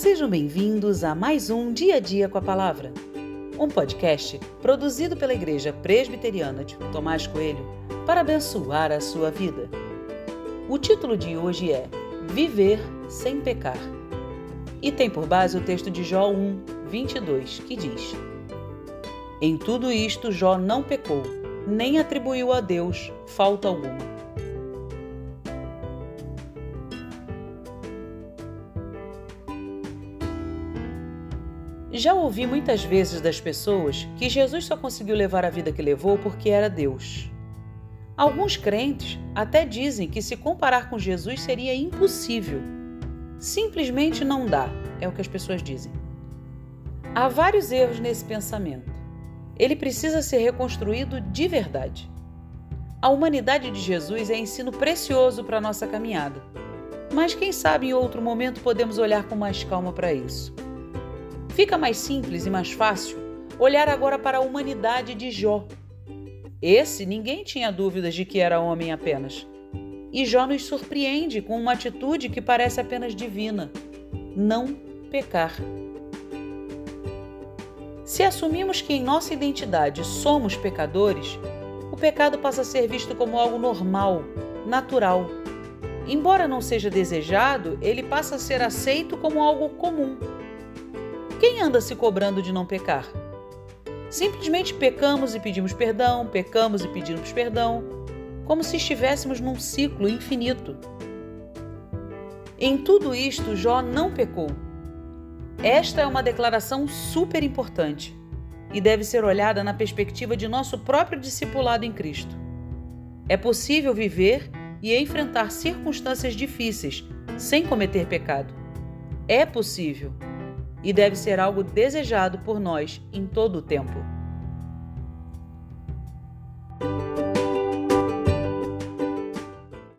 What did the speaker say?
Sejam bem-vindos a mais um Dia a Dia com a Palavra, um podcast produzido pela Igreja Presbiteriana de Tomás Coelho para abençoar a sua vida. O título de hoje é Viver sem Pecar e tem por base o texto de Jó 1, 22, que diz: Em tudo isto Jó não pecou, nem atribuiu a Deus falta alguma. Já ouvi muitas vezes das pessoas que Jesus só conseguiu levar a vida que levou porque era Deus. Alguns crentes até dizem que se comparar com Jesus seria impossível. Simplesmente não dá, é o que as pessoas dizem. Há vários erros nesse pensamento. Ele precisa ser reconstruído de verdade. A humanidade de Jesus é ensino precioso para a nossa caminhada. Mas quem sabe em outro momento podemos olhar com mais calma para isso. Fica mais simples e mais fácil olhar agora para a humanidade de Jó. Esse ninguém tinha dúvidas de que era homem apenas. E Jó nos surpreende com uma atitude que parece apenas divina: não pecar. Se assumimos que em nossa identidade somos pecadores, o pecado passa a ser visto como algo normal, natural. Embora não seja desejado, ele passa a ser aceito como algo comum. Quem anda se cobrando de não pecar? Simplesmente pecamos e pedimos perdão, pecamos e pedimos perdão, como se estivéssemos num ciclo infinito. Em tudo isto, Jó não pecou. Esta é uma declaração super importante e deve ser olhada na perspectiva de nosso próprio discipulado em Cristo. É possível viver e enfrentar circunstâncias difíceis sem cometer pecado. É possível e deve ser algo desejado por nós em todo o tempo.